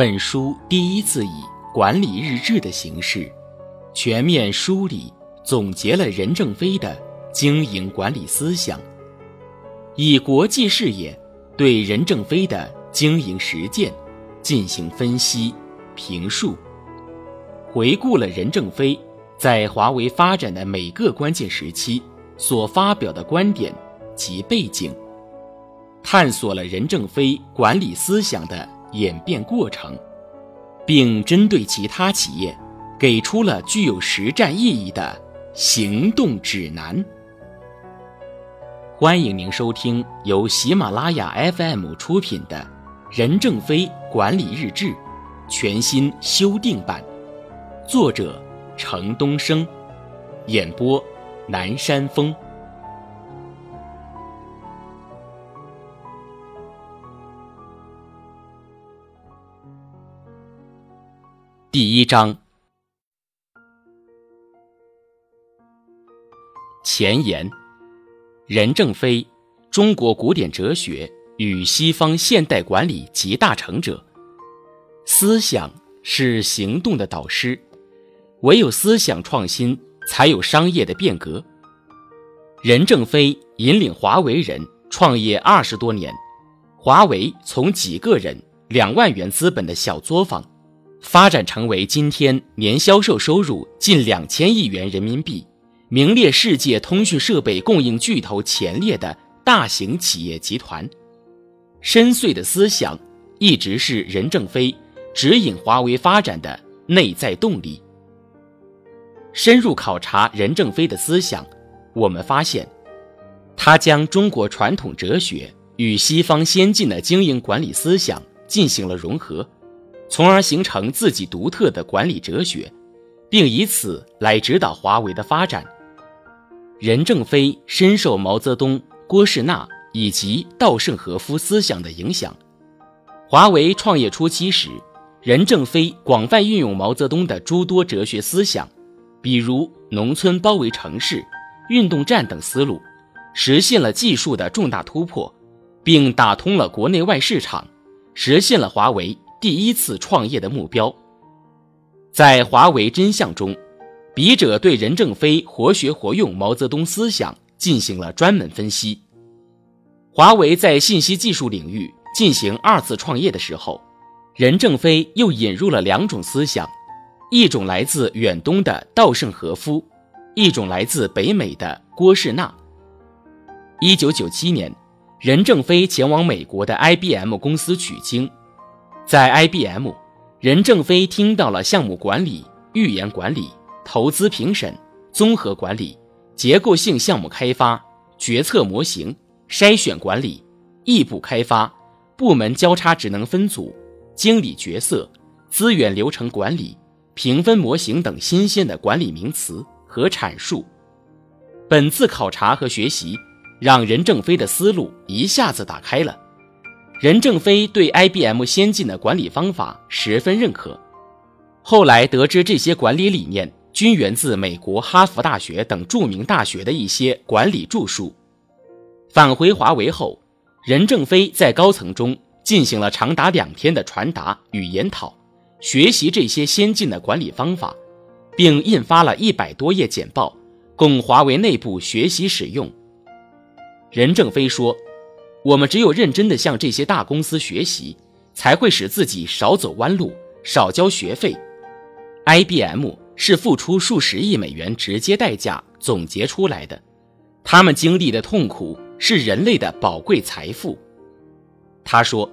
本书第一次以管理日志的形式，全面梳理总结了任正非的经营管理思想，以国际视野对任正非的经营实践进行分析评述，回顾了任正非在华为发展的每个关键时期所发表的观点及背景，探索了任正非管理思想的。演变过程，并针对其他企业给出了具有实战意义的行动指南。欢迎您收听由喜马拉雅 FM 出品的《任正非管理日志》全新修订版，作者程东升，演播南山风。第一章前言：任正非，中国古典哲学与西方现代管理集大成者。思想是行动的导师，唯有思想创新，才有商业的变革。任正非引领华为人创业二十多年，华为从几个人、两万元资本的小作坊。发展成为今天年销售收入近两千亿元人民币、名列世界通讯设备供应巨头前列的大型企业集团。深邃的思想一直是任正非指引华为发展的内在动力。深入考察任正非的思想，我们发现，他将中国传统哲学与西方先进的经营管理思想进行了融合。从而形成自己独特的管理哲学，并以此来指导华为的发展。任正非深受毛泽东、郭士纳以及稻盛和夫思想的影响。华为创业初期时，任正非广泛运用毛泽东的诸多哲学思想，比如“农村包围城市”“运动战”等思路，实现了技术的重大突破，并打通了国内外市场，实现了华为。第一次创业的目标，在《华为真相》中，笔者对任正非活学活用毛泽东思想进行了专门分析。华为在信息技术领域进行二次创业的时候，任正非又引入了两种思想，一种来自远东的稻盛和夫，一种来自北美的郭士纳。一九九七年，任正非前往美国的 IBM 公司取经。在 IBM，任正非听到了项目管理、预言管理、投资评审、综合管理、结构性项目开发、决策模型、筛选管理、异步开发、部门交叉职能分组、经理角色、资源流程管理、评分模型等新鲜的管理名词和阐述。本次考察和学习，让任正非的思路一下子打开了。任正非对 IBM 先进的管理方法十分认可，后来得知这些管理理念均源自美国哈佛大学等著名大学的一些管理著述。返回华为后，任正非在高层中进行了长达两天的传达与研讨，学习这些先进的管理方法，并印发了一百多页简报，供华为内部学习使用。任正非说。我们只有认真地向这些大公司学习，才会使自己少走弯路，少交学费。IBM 是付出数十亿美元直接代价总结出来的，他们经历的痛苦是人类的宝贵财富。他说：“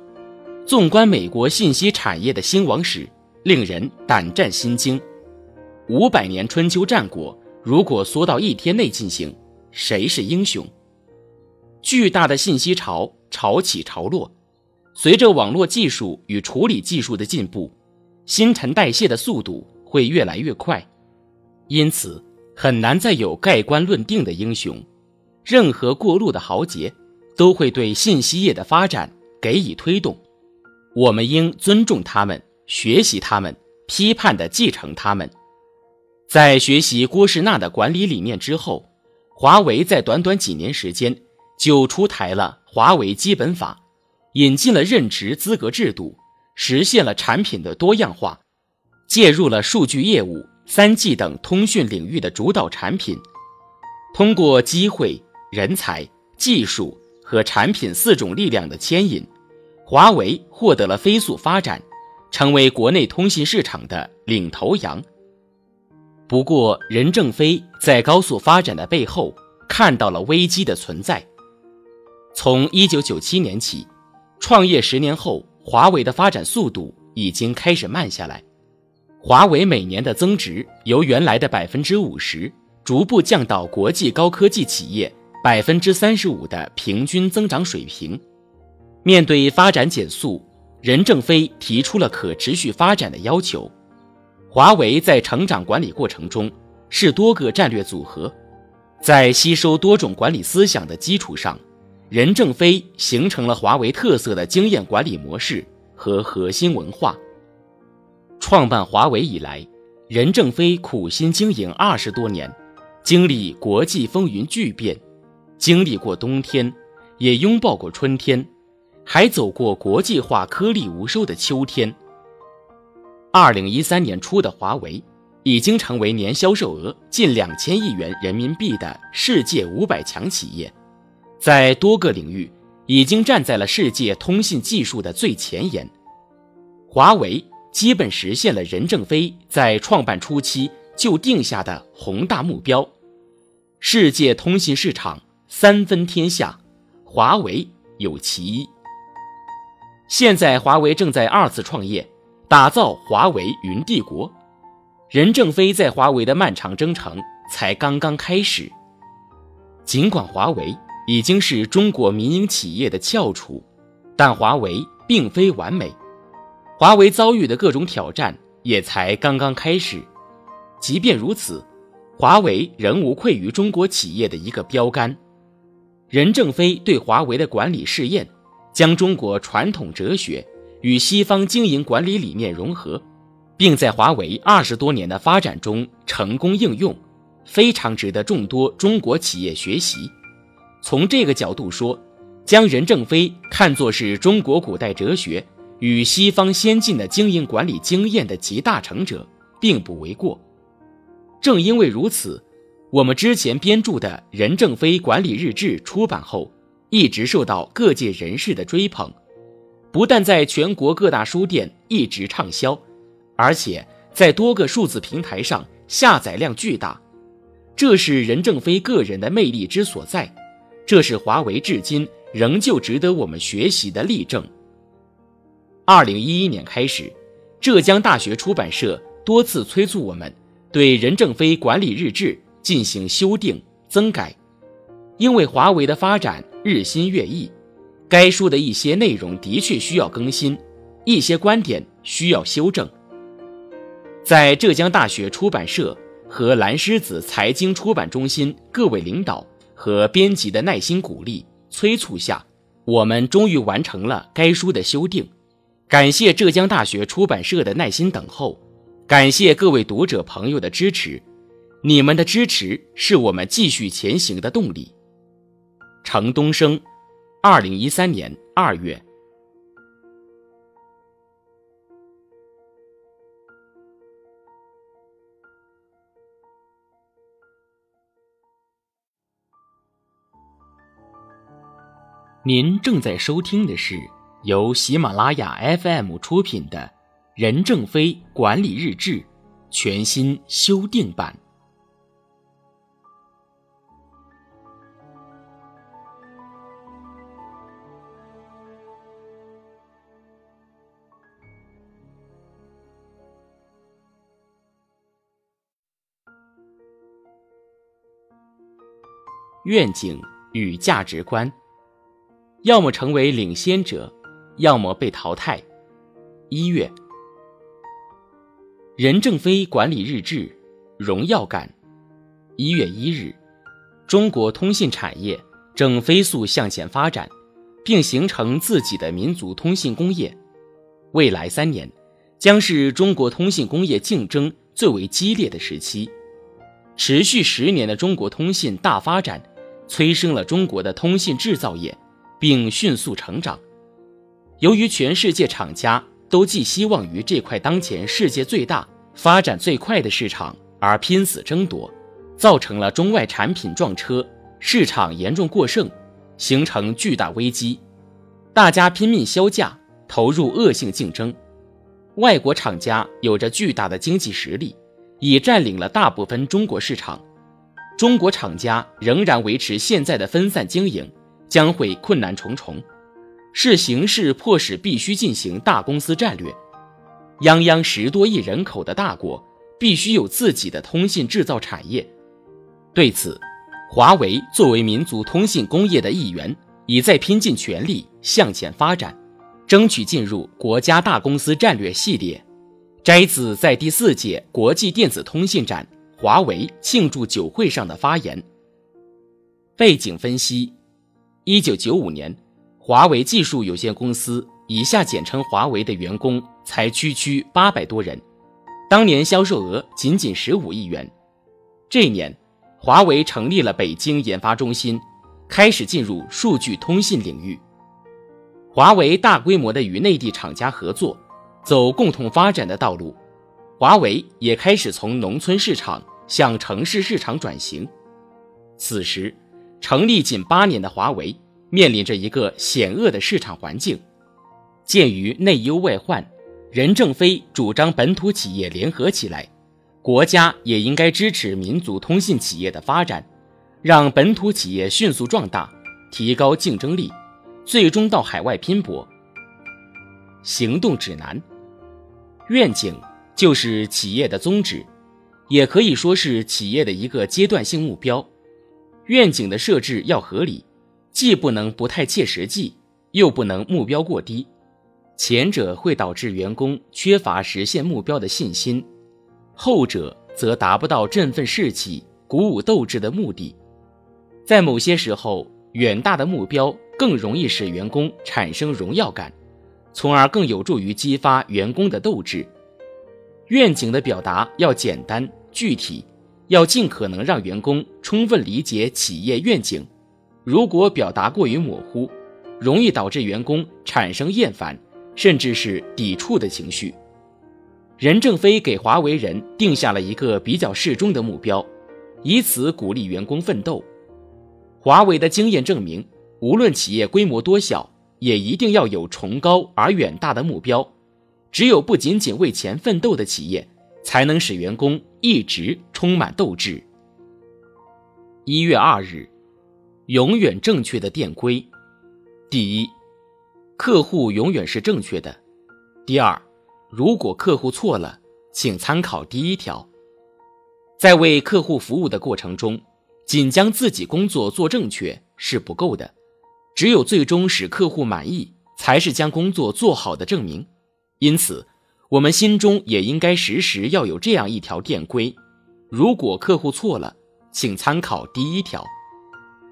纵观美国信息产业的兴亡史，令人胆战心惊。五百年春秋战国，如果缩到一天内进行，谁是英雄？”巨大的信息潮潮起潮落，随着网络技术与处理技术的进步，新陈代谢的速度会越来越快，因此很难再有盖棺论定的英雄。任何过路的豪杰都会对信息业的发展给予推动，我们应尊重他们，学习他们，批判的继承他们。在学习郭士纳的管理理念之后，华为在短短几年时间。就出台了华为基本法，引进了任职资格制度，实现了产品的多样化，介入了数据业务、三 G 等通讯领域的主导产品。通过机会、人才、技术和产品四种力量的牵引，华为获得了飞速发展，成为国内通信市场的领头羊。不过，任正非在高速发展的背后看到了危机的存在。从1997年起，创业十年后，华为的发展速度已经开始慢下来，华为每年的增值由原来的百分之五十。逐步降到国际高科技企业百分之三十五的平均增长水平。面对发展减速，任正非提出了可持续发展的要求。华为在成长管理过程中是多个战略组合，在吸收多种管理思想的基础上，任正非形成了华为特色的经验管理模式和核心文化。创办华为以来，任正非苦心经营二十多年。经历国际风云巨变，经历过冬天，也拥抱过春天，还走过国际化颗粒无收的秋天。二零一三年初的华为，已经成为年销售额近两千亿元人民币的世界五百强企业，在多个领域已经站在了世界通信技术的最前沿。华为基本实现了任正非在创办初期就定下的宏大目标。世界通信市场三分天下，华为有其一。现在华为正在二次创业，打造华为云帝国。任正非在华为的漫长征程才刚刚开始。尽管华为已经是中国民营企业的翘楚，但华为并非完美。华为遭遇的各种挑战也才刚刚开始。即便如此。华为仍无愧于中国企业的一个标杆。任正非对华为的管理试验，将中国传统哲学与西方经营管理理念融合，并在华为二十多年的发展中成功应用，非常值得众多中国企业学习。从这个角度说，将任正非看作是中国古代哲学与西方先进的经营管理经验的集大成者，并不为过。正因为如此，我们之前编著的《任正非管理日志》出版后，一直受到各界人士的追捧，不但在全国各大书店一直畅销，而且在多个数字平台上下载量巨大。这是任正非个人的魅力之所在，这是华为至今仍旧值得我们学习的例证。二零一一年开始，浙江大学出版社多次催促我们。对任正非管理日志进行修订增改，因为华为的发展日新月异，该书的一些内容的确需要更新，一些观点需要修正。在浙江大学出版社和蓝狮子财经出版中心各位领导和编辑的耐心鼓励催促下，我们终于完成了该书的修订。感谢浙江大学出版社的耐心等候。感谢各位读者朋友的支持，你们的支持是我们继续前行的动力。程东升，二零一三年二月。您正在收听的是由喜马拉雅 FM 出品的。任正非管理日志，全新修订版。愿景与价值观，要么成为领先者，要么被淘汰。一月。任正非管理日志，荣耀感。一月一日，中国通信产业正飞速向前发展，并形成自己的民族通信工业。未来三年，将是中国通信工业竞争最为激烈的时期。持续十年的中国通信大发展，催生了中国的通信制造业，并迅速成长。由于全世界厂家都寄希望于这块当前世界最大、发展最快的市场而拼死争夺，造成了中外产品撞车，市场严重过剩，形成巨大危机。大家拼命销价，投入恶性竞争。外国厂家有着巨大的经济实力，已占领了大部分中国市场。中国厂家仍然维持现在的分散经营，将会困难重重。是形势迫使必须进行大公司战略。泱泱十多亿人口的大国，必须有自己的通信制造产业。对此，华为作为民族通信工业的一员，已在拼尽全力向前发展。争取进入国家大公司战略系列。摘自在第四届国际电子通信展华为庆祝酒会上的发言。背景分析：一九九五年，华为技术有限公司（以下简称华为）的员工才区区八百多人，当年销售额仅仅十五亿元。这一年，华为成立了北京研发中心，开始进入数据通信领域。华为大规模的与内地厂家合作，走共同发展的道路。华为也开始从农村市场向城市市场转型。此时，成立仅八年的华为面临着一个险恶的市场环境。鉴于内忧外患，任正非主张本土企业联合起来，国家也应该支持民族通信企业的发展，让本土企业迅速壮大，提高竞争力。最终到海外拼搏。行动指南，愿景就是企业的宗旨，也可以说是企业的一个阶段性目标。愿景的设置要合理，既不能不太切实际，又不能目标过低。前者会导致员工缺乏实现目标的信心，后者则达不到振奋士气、鼓舞斗志的目的。在某些时候，远大的目标。更容易使员工产生荣耀感，从而更有助于激发员工的斗志。愿景的表达要简单具体，要尽可能让员工充分理解企业愿景。如果表达过于模糊，容易导致员工产生厌烦，甚至是抵触的情绪。任正非给华为人定下了一个比较适中的目标，以此鼓励员工奋斗。华为的经验证明。无论企业规模多小，也一定要有崇高而远大的目标。只有不仅仅为钱奋斗的企业，才能使员工一直充满斗志。一月二日，永远正确的电规：第一，客户永远是正确的；第二，如果客户错了，请参考第一条。在为客户服务的过程中，仅将自己工作做正确是不够的。只有最终使客户满意，才是将工作做好的证明。因此，我们心中也应该时时要有这样一条电规：如果客户错了，请参考第一条。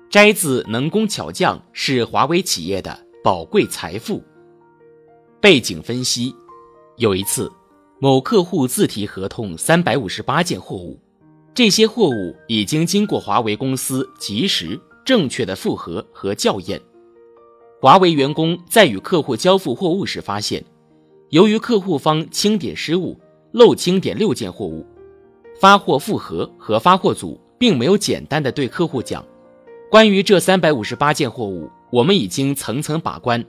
摘自能工巧匠是华为企业的宝贵财富。背景分析：有一次，某客户自提合同三百五十八件货物，这些货物已经经过华为公司及时、正确的复核和校验。华为员工在与客户交付货物时发现，由于客户方清点失误，漏清点六件货物。发货复核和发货组并没有简单的对客户讲，关于这三百五十八件货物，我们已经层层把关，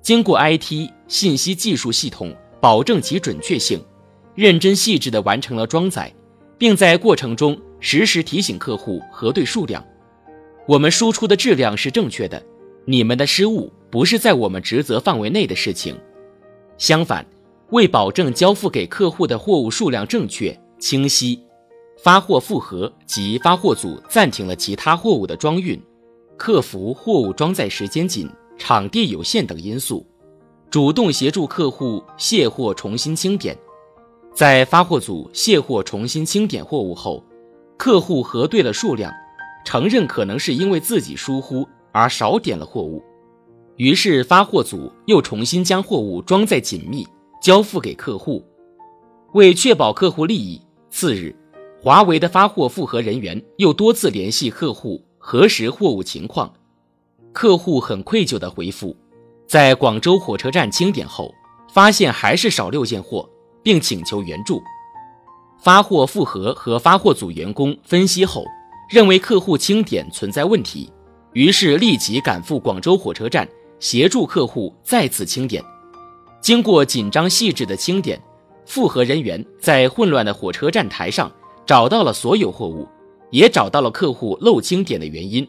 经过 IT 信息技术系统保证其准确性，认真细致的完成了装载，并在过程中实时提醒客户核对数量。我们输出的质量是正确的。你们的失误不是在我们职责范围内的事情。相反，为保证交付给客户的货物数量正确清晰，发货复核及发货组暂停了其他货物的装运，克服货物装载时间紧、场地有限等因素，主动协助客户卸货重新清点。在发货组卸货重新清点货物后，客户核对了数量，承认可能是因为自己疏忽。而少点了货物，于是发货组又重新将货物装载紧密，交付给客户。为确保客户利益，次日，华为的发货复核人员又多次联系客户核实货物情况。客户很愧疚地回复，在广州火车站清点后，发现还是少六件货，并请求援助。发货复核和发货组员工分析后，认为客户清点存在问题，于是立即赶赴广州火车站协助客户再次清点。经过紧张细致的清点，复核人员在混乱的火车站台上找到了所有货物，也找到了客户漏清点的原因，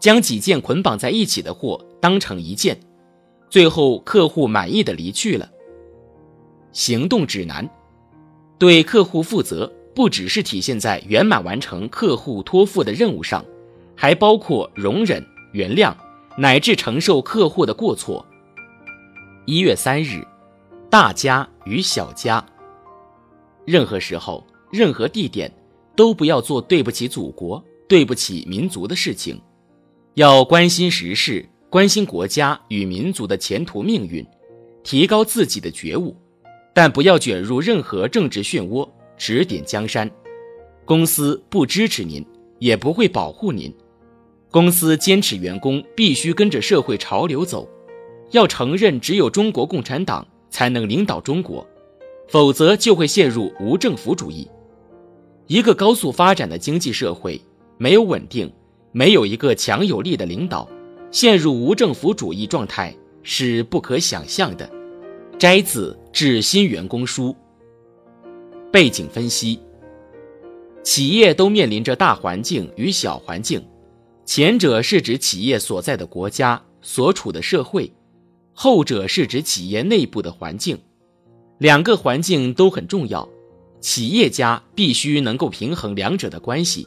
将几件捆绑在一起的货当成一件。最后，客户满意的离去了。行动指南：对客户负责，不只是体现在圆满完成客户托付的任务上，还包括容忍、原谅，乃至承受客户的过错。一月三日，大家与小家。任何时候、任何地点，都不要做对不起祖国、对不起民族的事情，要关心时事。关心国家与民族的前途命运，提高自己的觉悟，但不要卷入任何政治漩涡，指点江山。公司不支持您，也不会保护您。公司坚持员工必须跟着社会潮流走，要承认只有中国共产党才能领导中国，否则就会陷入无政府主义。一个高速发展的经济社会没有稳定，没有一个强有力的领导。陷入无政府主义状态是不可想象的。摘自《致新员工书》。背景分析：企业都面临着大环境与小环境，前者是指企业所在的国家、所处的社会，后者是指企业内部的环境。两个环境都很重要，企业家必须能够平衡两者的关系。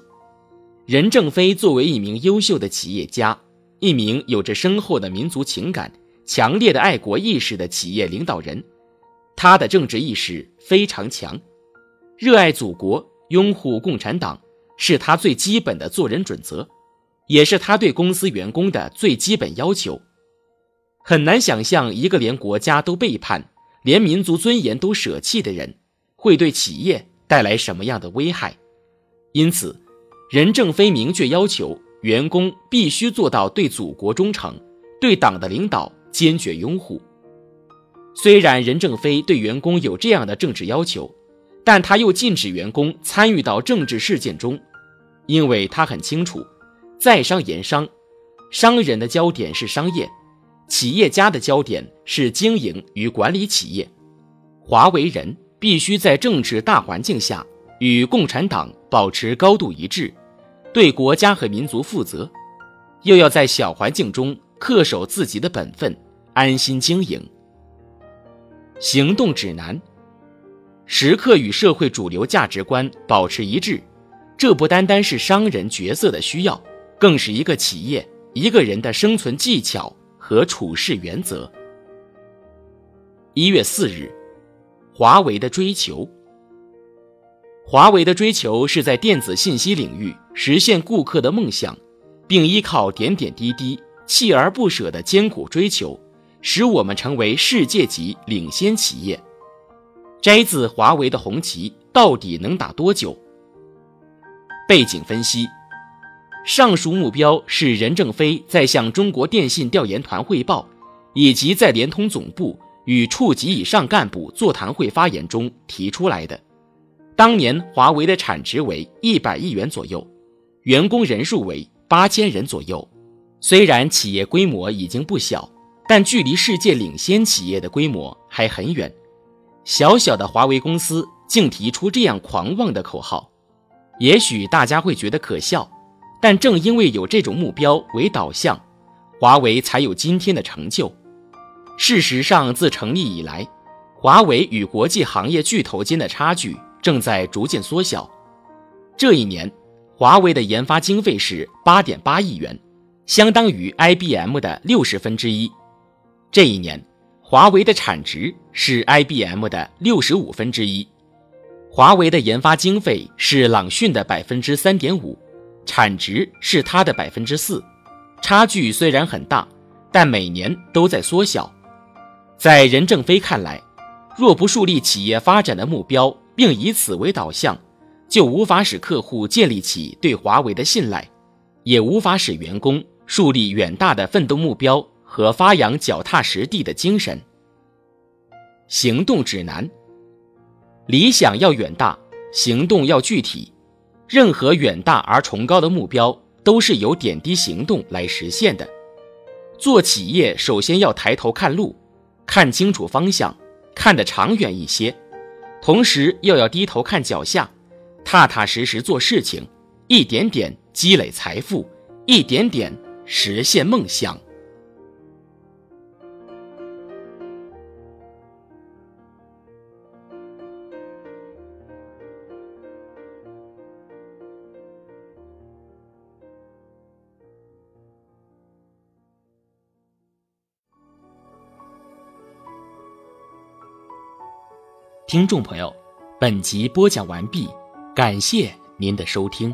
任正非作为一名优秀的企业家。一名有着深厚的民族情感、强烈的爱国意识的企业领导人，他的政治意识非常强，热爱祖国、拥护共产党是他最基本的做人准则，也是他对公司员工的最基本要求。很难想象一个连国家都背叛、连民族尊严都舍弃的人，会对企业带来什么样的危害。因此，任正非明确要求。员工必须做到对祖国忠诚，对党的领导坚决拥护。虽然任正非对员工有这样的政治要求，但他又禁止员工参与到政治事件中，因为他很清楚，在商言商，商人的焦点是商业，企业家的焦点是经营与管理企业。华为人必须在政治大环境下与共产党保持高度一致。对国家和民族负责，又要在小环境中恪守自己的本分，安心经营。行动指南：时刻与社会主流价值观保持一致，这不单单是商人角色的需要，更是一个企业一个人的生存技巧和处事原则。一月四日，华为的追求。华为的追求是在电子信息领域实现顾客的梦想，并依靠点点滴滴、锲而不舍的艰苦追求，使我们成为世界级领先企业。摘自华为的红旗到底能打多久？背景分析：上述目标是任正非在向中国电信调研团汇报，以及在联通总部与处级以上干部座谈会发言中提出来的。当年华为的产值为一百亿元左右，员工人数为八千人左右。虽然企业规模已经不小，但距离世界领先企业的规模还很远。小小的华为公司竟提出这样狂妄的口号，也许大家会觉得可笑，但正因为有这种目标为导向，华为才有今天的成就。事实上，自成立以来，华为与国际行业巨头间的差距。正在逐渐缩小。这一年，华为的研发经费是八点八亿元，相当于 IBM 的六十分之一。这一年，华为的产值是 IBM 的六十五分之一。华为的研发经费是朗讯的百分之三点五，产值是它的百分之四。差距虽然很大，但每年都在缩小。在任正非看来，若不树立企业发展的目标，并以此为导向，就无法使客户建立起对华为的信赖，也无法使员工树立远大的奋斗目标和发扬脚踏实地的精神。行动指南。理想要远大，行动要具体。任何远大而崇高的目标，都是由点滴行动来实现的。做企业，首先要抬头看路，看清楚方向，看得长远一些；同时，又要低头看脚下，踏踏实实做事情，一点点积累财富，一点点实现梦想。听众朋友，本集播讲完毕，感谢您的收听。